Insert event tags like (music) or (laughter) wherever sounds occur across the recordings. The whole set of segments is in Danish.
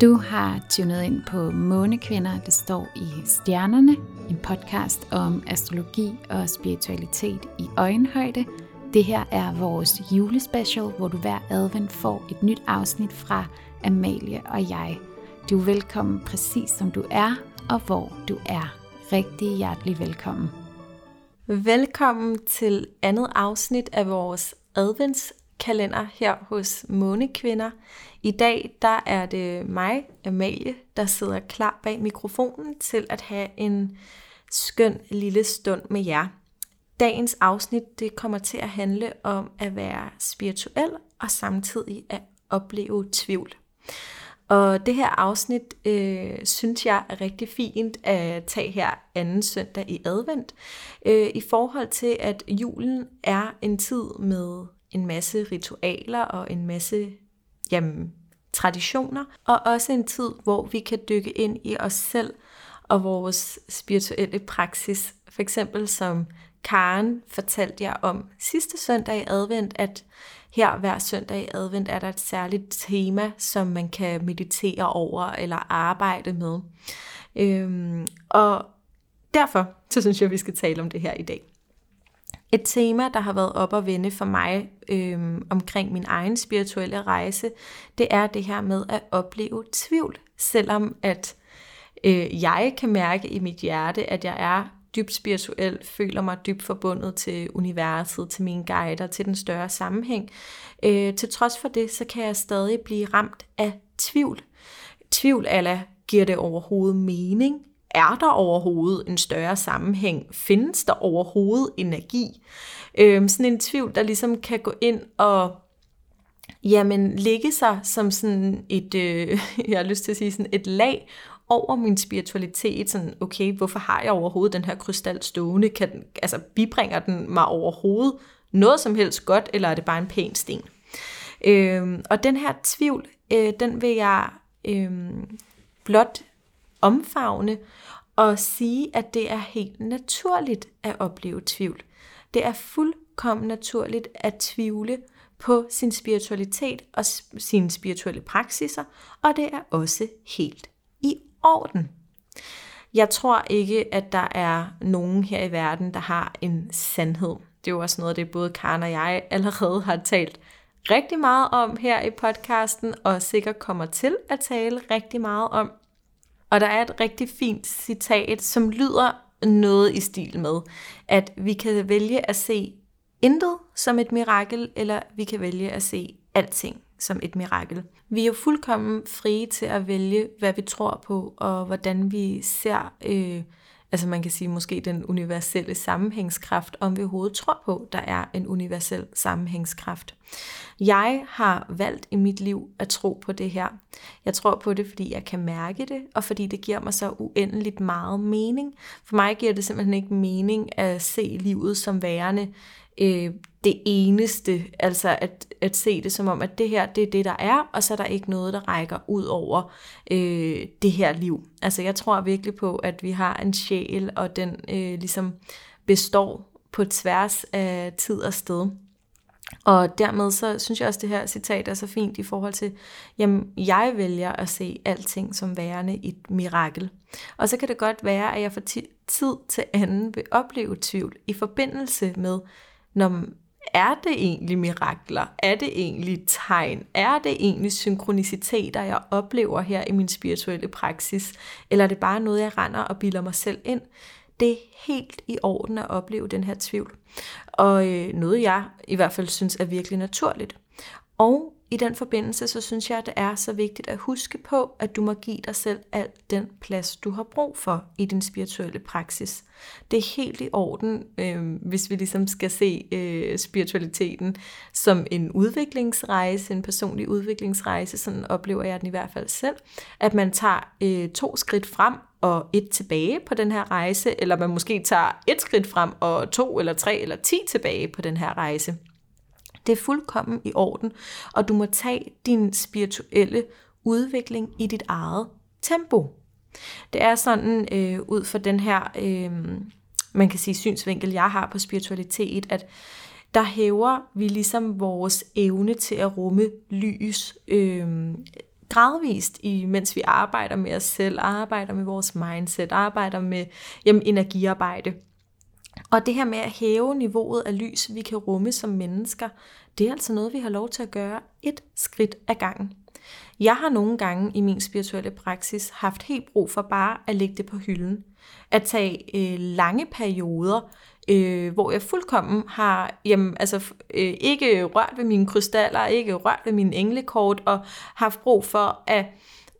Du har tunet ind på Månekvinder, det står i stjernerne, en podcast om astrologi og spiritualitet i øjenhøjde. Det her er vores julespecial, hvor du hver advent får et nyt afsnit fra Amalie og jeg. Du er velkommen præcis som du er, og hvor du er. Rigtig hjertelig velkommen. Velkommen til andet afsnit af vores advents julekalender her hos Månekvinder. I dag der er det mig, Amalie, der sidder klar bag mikrofonen til at have en skøn lille stund med jer. Dagens afsnit det kommer til at handle om at være spirituel og samtidig at opleve tvivl. Og det her afsnit øh, synes jeg er rigtig fint at tage her anden søndag i advent, øh, i forhold til at julen er en tid med en masse ritualer og en masse jamen, traditioner, og også en tid, hvor vi kan dykke ind i os selv og vores spirituelle praksis. For eksempel som Karen fortalte jer om sidste søndag i advent, at her hver søndag i advent er der et særligt tema, som man kan meditere over eller arbejde med. Øhm, og derfor så synes jeg, at vi skal tale om det her i dag. Et tema, der har været op at vende for mig øh, omkring min egen spirituelle rejse, det er det her med at opleve tvivl, selvom at øh, jeg kan mærke i mit hjerte, at jeg er dybt spirituel, føler mig dybt forbundet til universet, til mine guider, til den større sammenhæng. Øh, til trods for det, så kan jeg stadig blive ramt af tvivl. Tvivl eller giver det overhovedet mening? Er der overhovedet en større sammenhæng? Findes der overhovedet energi? Øh, sådan en tvivl, der ligesom kan gå ind og jamen, ligge sig som sådan et, øh, (laughs) jeg har lyst til at sige sådan et lag over min spiritualitet, sådan, okay, hvorfor har jeg overhovedet den her krystal stående? Kan den, altså, bibringer den mig overhovedet noget som helst godt, eller er det bare en pæn sten? Øhm, og den her tvivl, øh, den vil jeg øh, blot omfavne og sige, at det er helt naturligt at opleve tvivl. Det er fuldkommen naturligt at tvivle på sin spiritualitet og sine spirituelle praksiser, og det er også helt i orden. Jeg tror ikke, at der er nogen her i verden, der har en sandhed. Det er jo også noget, det både Karen og jeg allerede har talt rigtig meget om her i podcasten, og sikkert kommer til at tale rigtig meget om. Og der er et rigtig fint citat, som lyder noget i stil med, at vi kan vælge at se intet som et mirakel, eller vi kan vælge at se alting som et mirakel. Vi er jo fuldkommen frie til at vælge, hvad vi tror på, og hvordan vi ser, øh, altså man kan sige måske den universelle sammenhængskraft, om vi overhovedet tror på, der er en universel sammenhængskraft. Jeg har valgt i mit liv at tro på det her. Jeg tror på det, fordi jeg kan mærke det, og fordi det giver mig så uendeligt meget mening. For mig giver det simpelthen ikke mening at se livet som værende øh, det eneste, altså at, at se det som om, at det her, det er det, der er, og så er der ikke noget, der rækker ud over øh, det her liv. Altså jeg tror virkelig på, at vi har en sjæl, og den øh, ligesom består på tværs af tid og sted. Og dermed så synes jeg også, at det her citat er så fint i forhold til, jamen jeg vælger at se alting som værende et mirakel. Og så kan det godt være, at jeg for tid til anden vil opleve tvivl i forbindelse med når er det egentlig mirakler? Er det egentlig tegn? Er det egentlig synkroniciteter, jeg oplever her i min spirituelle praksis? Eller er det bare noget, jeg render og bilder mig selv ind? Det er helt i orden at opleve den her tvivl. Og øh, noget, jeg i hvert fald synes er virkelig naturligt. Og i den forbindelse, så synes jeg, at det er så vigtigt at huske på, at du må give dig selv al den plads, du har brug for i din spirituelle praksis. Det er helt i orden, øh, hvis vi ligesom skal se øh, spiritualiteten som en udviklingsrejse, en personlig udviklingsrejse, sådan oplever jeg den i hvert fald selv, at man tager øh, to skridt frem og et tilbage på den her rejse, eller man måske tager et skridt frem og to eller tre eller ti tilbage på den her rejse. Det er fuldkommen i orden, og du må tage din spirituelle udvikling i dit eget tempo. Det er sådan øh, ud fra den her, øh, man kan sige, synsvinkel, jeg har på spiritualitet, at der hæver vi ligesom vores evne til at rumme lys, øh, gradvist, i, mens vi arbejder med os selv, arbejder med vores mindset, arbejder med jamen, energiarbejde. Og det her med at hæve niveauet af lys, vi kan rumme som mennesker, det er altså noget, vi har lov til at gøre et skridt ad gangen. Jeg har nogle gange i min spirituelle praksis haft helt brug for bare at lægge det på hylden. At tage øh, lange perioder, øh, hvor jeg fuldkommen har jamen, altså, øh, ikke rørt ved mine krystaller, ikke rørt ved mine englekort, og haft brug for at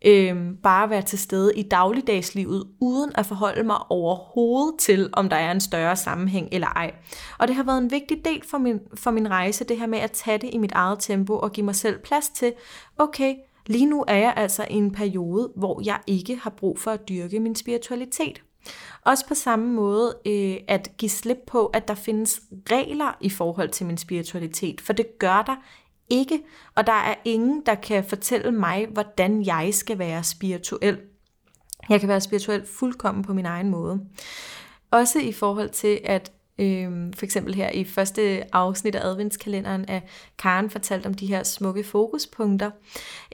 øh, bare være til stede i dagligdagslivet, uden at forholde mig overhovedet til, om der er en større sammenhæng eller ej. Og det har været en vigtig del for min, for min rejse, det her med at tage det i mit eget tempo og give mig selv plads til, okay, lige nu er jeg altså i en periode, hvor jeg ikke har brug for at dyrke min spiritualitet. Også på samme måde øh, at give slip på, at der findes regler i forhold til min spiritualitet, for det gør der ikke, og der er ingen, der kan fortælle mig, hvordan jeg skal være spirituel. Jeg kan være spirituel fuldkommen på min egen måde. Også i forhold til, at øh, for eksempel her i første afsnit af adventskalenderen, at Karen fortalte om de her smukke fokuspunkter,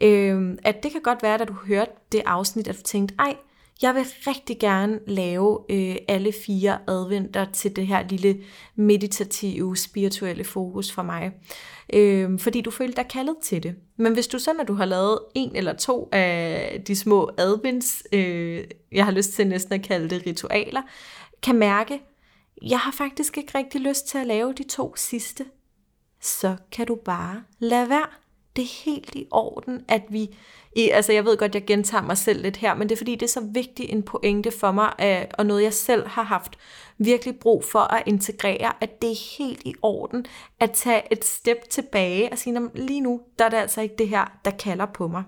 øh, at det kan godt være, at du hørte det afsnit, at du tænkte, ej, jeg vil rigtig gerne lave øh, alle fire adventer til det her lille meditative, spirituelle fokus for mig. Øh, fordi du føler dig kaldet til det. Men hvis du så, når du har lavet en eller to af de små advents, øh, jeg har lyst til næsten at kalde det ritualer, kan mærke, jeg har faktisk ikke rigtig lyst til at lave de to sidste, så kan du bare lade være. Det er helt i orden, at vi i, altså jeg ved godt, jeg gentager mig selv lidt her, men det er fordi, det er så vigtigt en pointe for mig, at, og noget jeg selv har haft virkelig brug for at integrere, at det er helt i orden at tage et step tilbage og sige, lige nu, der er det altså ikke det her, der kalder på mig.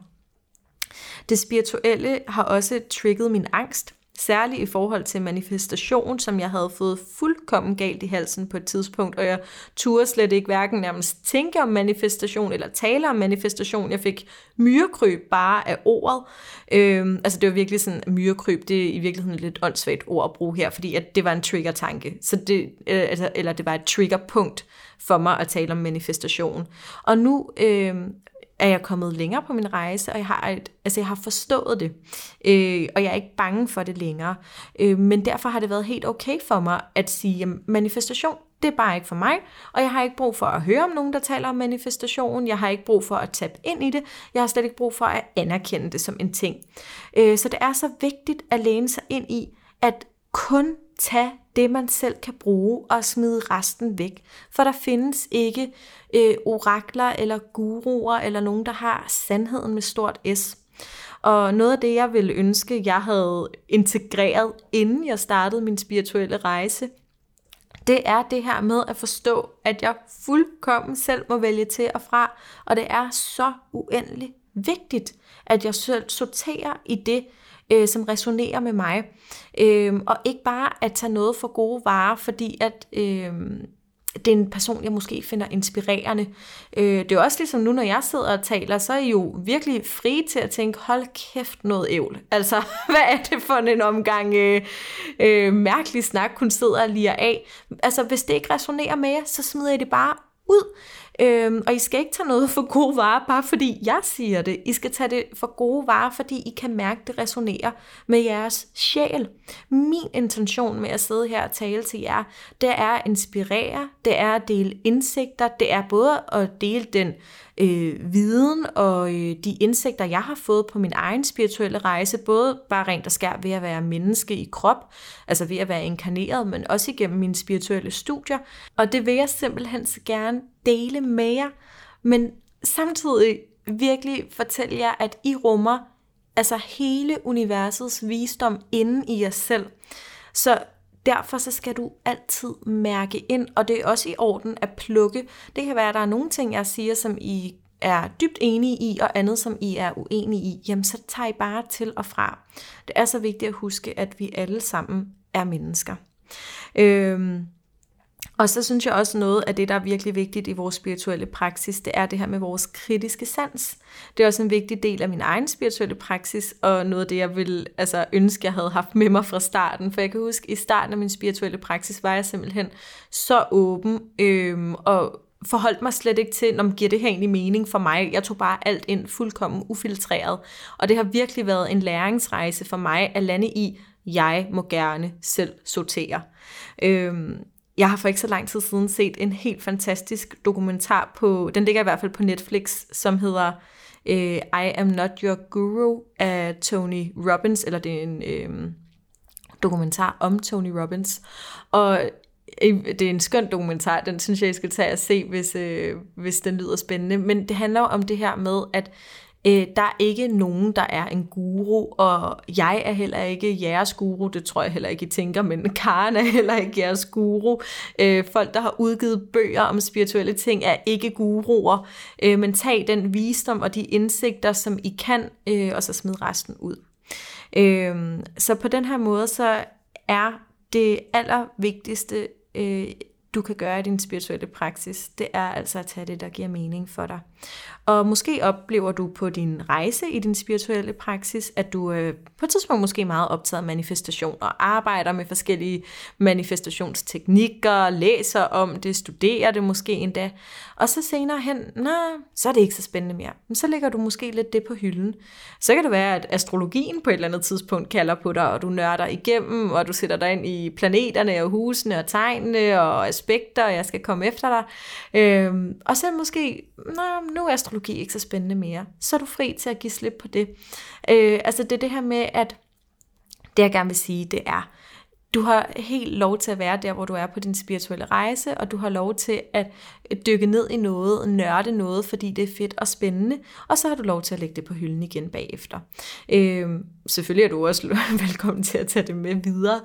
Det spirituelle har også trigget min angst, Særligt i forhold til manifestation, som jeg havde fået fuldkommen galt i halsen på et tidspunkt, og jeg turde slet ikke hverken nærmest tænke om manifestation eller tale om manifestation. Jeg fik myrekryb bare af ordet. Øhm, altså det var virkelig sådan, myrekryb, det er i virkeligheden et lidt åndssvagt ord at bruge her, fordi at det var en trigger-tanke. Så det, øh, altså, eller det var et triggerpunkt for mig at tale om manifestation. Og nu øh, er jeg kommet længere på min rejse, og jeg har, et, altså jeg har forstået det, øh, og jeg er ikke bange for det længere. Øh, men derfor har det været helt okay for mig at sige, at manifestation, det er bare ikke for mig, og jeg har ikke brug for at høre om nogen, der taler om manifestation, jeg har ikke brug for at tabe ind i det, jeg har slet ikke brug for at anerkende det som en ting. Øh, så det er så vigtigt at læne sig ind i, at kun tage det, man selv kan bruge, og smide resten væk. For der findes ikke øh, orakler eller guruer eller nogen, der har sandheden med stort S. Og noget af det, jeg ville ønske, jeg havde integreret, inden jeg startede min spirituelle rejse, det er det her med at forstå, at jeg fuldkommen selv må vælge til og fra, og det er så uendeligt vigtigt, at jeg selv sorterer i det, øh, som resonerer med mig. Øh, og ikke bare at tage noget for gode varer, fordi at... Øh, det er en person, jeg måske finder inspirerende. Øh, det er også ligesom nu, når jeg sidder og taler, så er I jo virkelig fri til at tænke, hold kæft noget ævl. (laughs) Altså, hvad er det for en omgang øh, øh, mærkelig snak, hun sidder og liger af? Altså, hvis det ikke resonerer med jer, så smider I det bare ud. Øhm, og I skal ikke tage noget for gode varer, bare fordi jeg siger det. I skal tage det for gode varer, fordi I kan mærke, det resonerer med jeres sjæl. Min intention med at sidde her og tale til jer, det er at inspirere, det er at dele indsigter, det er både at dele den øh, viden og øh, de indsigter, jeg har fået på min egen spirituelle rejse, både bare rent og skær ved at være menneske i krop, altså ved at være inkarneret, men også igennem mine spirituelle studier. Og det vil jeg simpelthen så gerne dele med jer, men samtidig virkelig fortælle jer, at I rummer altså hele universets visdom inde i jer selv. Så derfor så skal du altid mærke ind, og det er også i orden at plukke. Det kan være, at der er nogle ting, jeg siger, som I er dybt enige i, og andet, som I er uenige i, jamen så tager I bare til og fra. Det er så vigtigt at huske, at vi alle sammen er mennesker. Øhm, og så synes jeg også noget af det, der er virkelig vigtigt i vores spirituelle praksis, det er det her med vores kritiske sans. Det er også en vigtig del af min egen spirituelle praksis, og noget af det, jeg ville altså, ønske, jeg havde haft med mig fra starten. For jeg kan huske, at i starten af min spirituelle praksis var jeg simpelthen så åben, øhm, og forholdt mig slet ikke til, om giver det her egentlig mening for mig. Jeg tog bare alt ind fuldkommen ufiltreret. Og det har virkelig været en læringsrejse for mig at lande i, jeg må gerne selv sortere. Øhm, jeg har for ikke så lang tid siden set en helt fantastisk dokumentar på, den ligger i hvert fald på Netflix, som hedder øh, I Am Not Your Guru af Tony Robbins, eller det er en øh, dokumentar om Tony Robbins. Og øh, det er en skøn dokumentar, den synes jeg, I skal tage og se, hvis, øh, hvis den lyder spændende. Men det handler om det her med, at øh, der er ikke nogen, der er en guru, og jeg er heller ikke jeres guru, det tror jeg heller ikke, I tænker, men Karen er heller ikke jeres guru. Øh, folk, der har udgivet bøger om spirituelle ting, er ikke guruer, øh, men tag den visdom og de indsigter, som I kan, øh, og så smid resten ud. Øh, så på den her måde, så er det allervigtigste øh, du kan gøre i din spirituelle praksis, det er altså at tage det, der giver mening for dig. Og måske oplever du på din rejse i din spirituelle praksis, at du øh, på et tidspunkt måske er meget optaget af manifestation og arbejder med forskellige manifestationsteknikker, læser om det, studerer det måske endda. Og så senere hen, nej, så er det ikke så spændende mere. Men så lægger du måske lidt det på hylden. Så kan det være, at astrologien på et eller andet tidspunkt kalder på dig, og du nørder igennem, og du sætter dig ind i planeterne og husene og tegnene og aspekter, og jeg skal komme efter dig. Øhm, og så måske, Nå, nu er astrologi ikke så spændende mere. Så er du fri til at give slip på det. Øh, altså det er det her med, at det jeg gerne vil sige, det er, du har helt lov til at være der, hvor du er på din spirituelle rejse, og du har lov til at dykke ned i noget, nørde noget, fordi det er fedt og spændende, og så har du lov til at lægge det på hylden igen bagefter. Øh, selvfølgelig er du også (laughs) velkommen til at tage det med videre.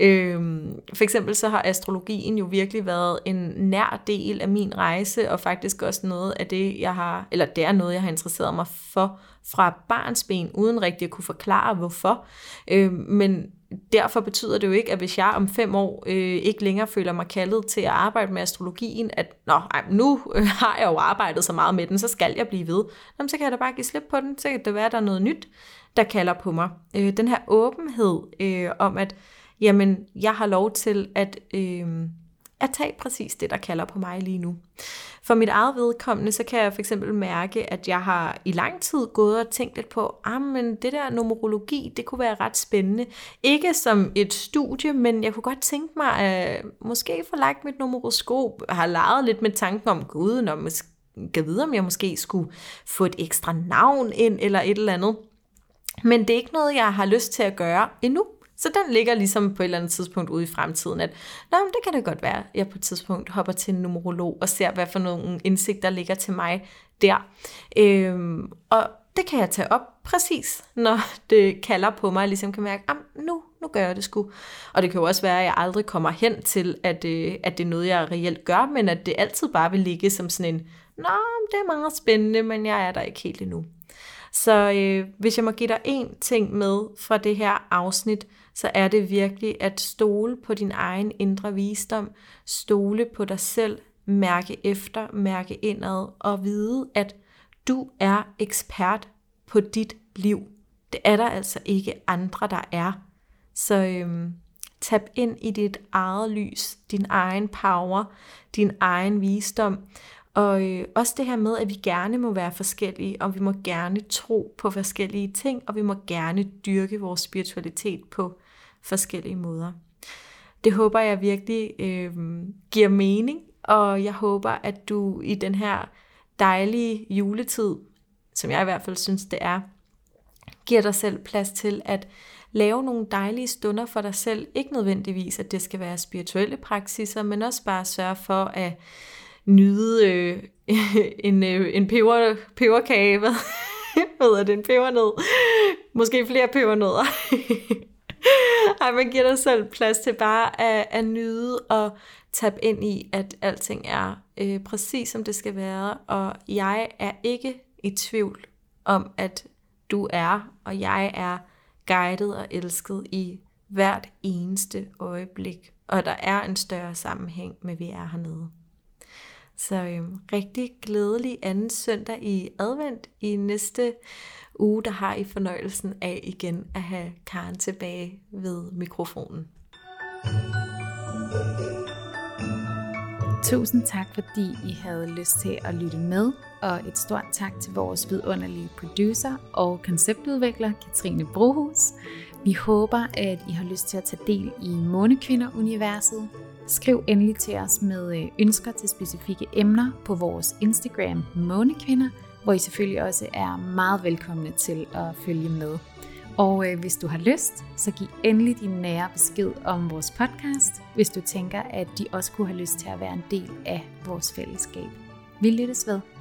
Øh, for eksempel så har astrologien jo virkelig været en nær del af min rejse, og faktisk også noget af det, jeg har, eller det er noget, jeg har interesseret mig for fra barnsben, uden rigtig at kunne forklare hvorfor. Øh, men derfor betyder det jo ikke, at hvis jeg om fem år øh, ikke længere føler mig kaldet til at arbejde med astrologien, at Nå, ej, nu øh, (laughs) har jeg jo arbejdet så meget med den, så skal jeg blive ved. Nå, så kan jeg da bare give slip på den, så kan det være, at der er noget nyt, der kalder på mig. Øh, den her åbenhed øh, om, at jamen, jeg har lov til at, øh, at tage præcis det, der kalder på mig lige nu. For mit eget vedkommende, så kan jeg for eksempel mærke, at jeg har i lang tid gået og tænkt lidt på, ah, men det der numerologi, det kunne være ret spændende. Ikke som et studie, men jeg kunne godt tænke mig at måske få lagt mit numeroskop. Jeg har leget lidt med tanken om, gud, når man kan vide, om jeg måske skulle få et ekstra navn ind, eller et eller andet. Men det er ikke noget, jeg har lyst til at gøre endnu. Så den ligger ligesom på et eller andet tidspunkt ude i fremtiden, at Nå, men det kan det godt være, at jeg på et tidspunkt hopper til en numerolog og ser, hvad for nogle indsigter ligger til mig der. Øhm, og det kan jeg tage op præcis, når (laughs) det kalder på mig, og ligesom kan mærke, at nu, nu gør jeg det sgu. Og det kan jo også være, at jeg aldrig kommer hen til, at, øh, at det er noget, jeg reelt gør, men at det altid bare vil ligge som sådan en, nå, det er meget spændende, men jeg er der ikke helt endnu. Så øh, hvis jeg må give dig en ting med fra det her afsnit, så er det virkelig at stole på din egen indre visdom, stole på dig selv, mærke efter, mærke indad og vide, at du er ekspert på dit liv. Det er der altså ikke andre, der er. Så øhm, tab ind i dit eget lys, din egen power, din egen visdom, og øh, også det her med, at vi gerne må være forskellige, og vi må gerne tro på forskellige ting, og vi må gerne dyrke vores spiritualitet på forskellige måder. Det håber jeg virkelig øh, giver mening, og jeg håber, at du i den her dejlige juletid, som jeg i hvert fald synes det er, giver dig selv plads til at lave nogle dejlige stunder for dig selv. Ikke nødvendigvis, at det skal være spirituelle praksiser, men også bare sørge for at nyde øh, (laughs) en, øh, en peber, peberkage, (laughs) hvad hedder det, en pebernød, måske flere pebernødder. (laughs) Ej, man giver dig selv plads til bare at, at nyde og tabe ind i, at alting er øh, præcis som det skal være, og jeg er ikke i tvivl om, at du er, og jeg er guidet og elsket i hvert eneste øjeblik, og der er en større sammenhæng med, at vi er hernede. Så øhm, rigtig glædelig anden søndag i advent i næste uge, der har I fornøjelsen af igen at have Karen tilbage ved mikrofonen. Tusind tak, fordi I havde lyst til at lytte med, og et stort tak til vores vidunderlige producer og konceptudvikler, Katrine Brohus. Vi håber, at I har lyst til at tage del i Månekvinder-universet. Skriv endelig til os med øh, ønsker til specifikke emner på vores Instagram Månekvinder, hvor I selvfølgelig også er meget velkomne til at følge med. Og øh, hvis du har lyst, så giv endelig din nære besked om vores podcast, hvis du tænker, at de også kunne have lyst til at være en del af vores fællesskab. Vi lyttes ved.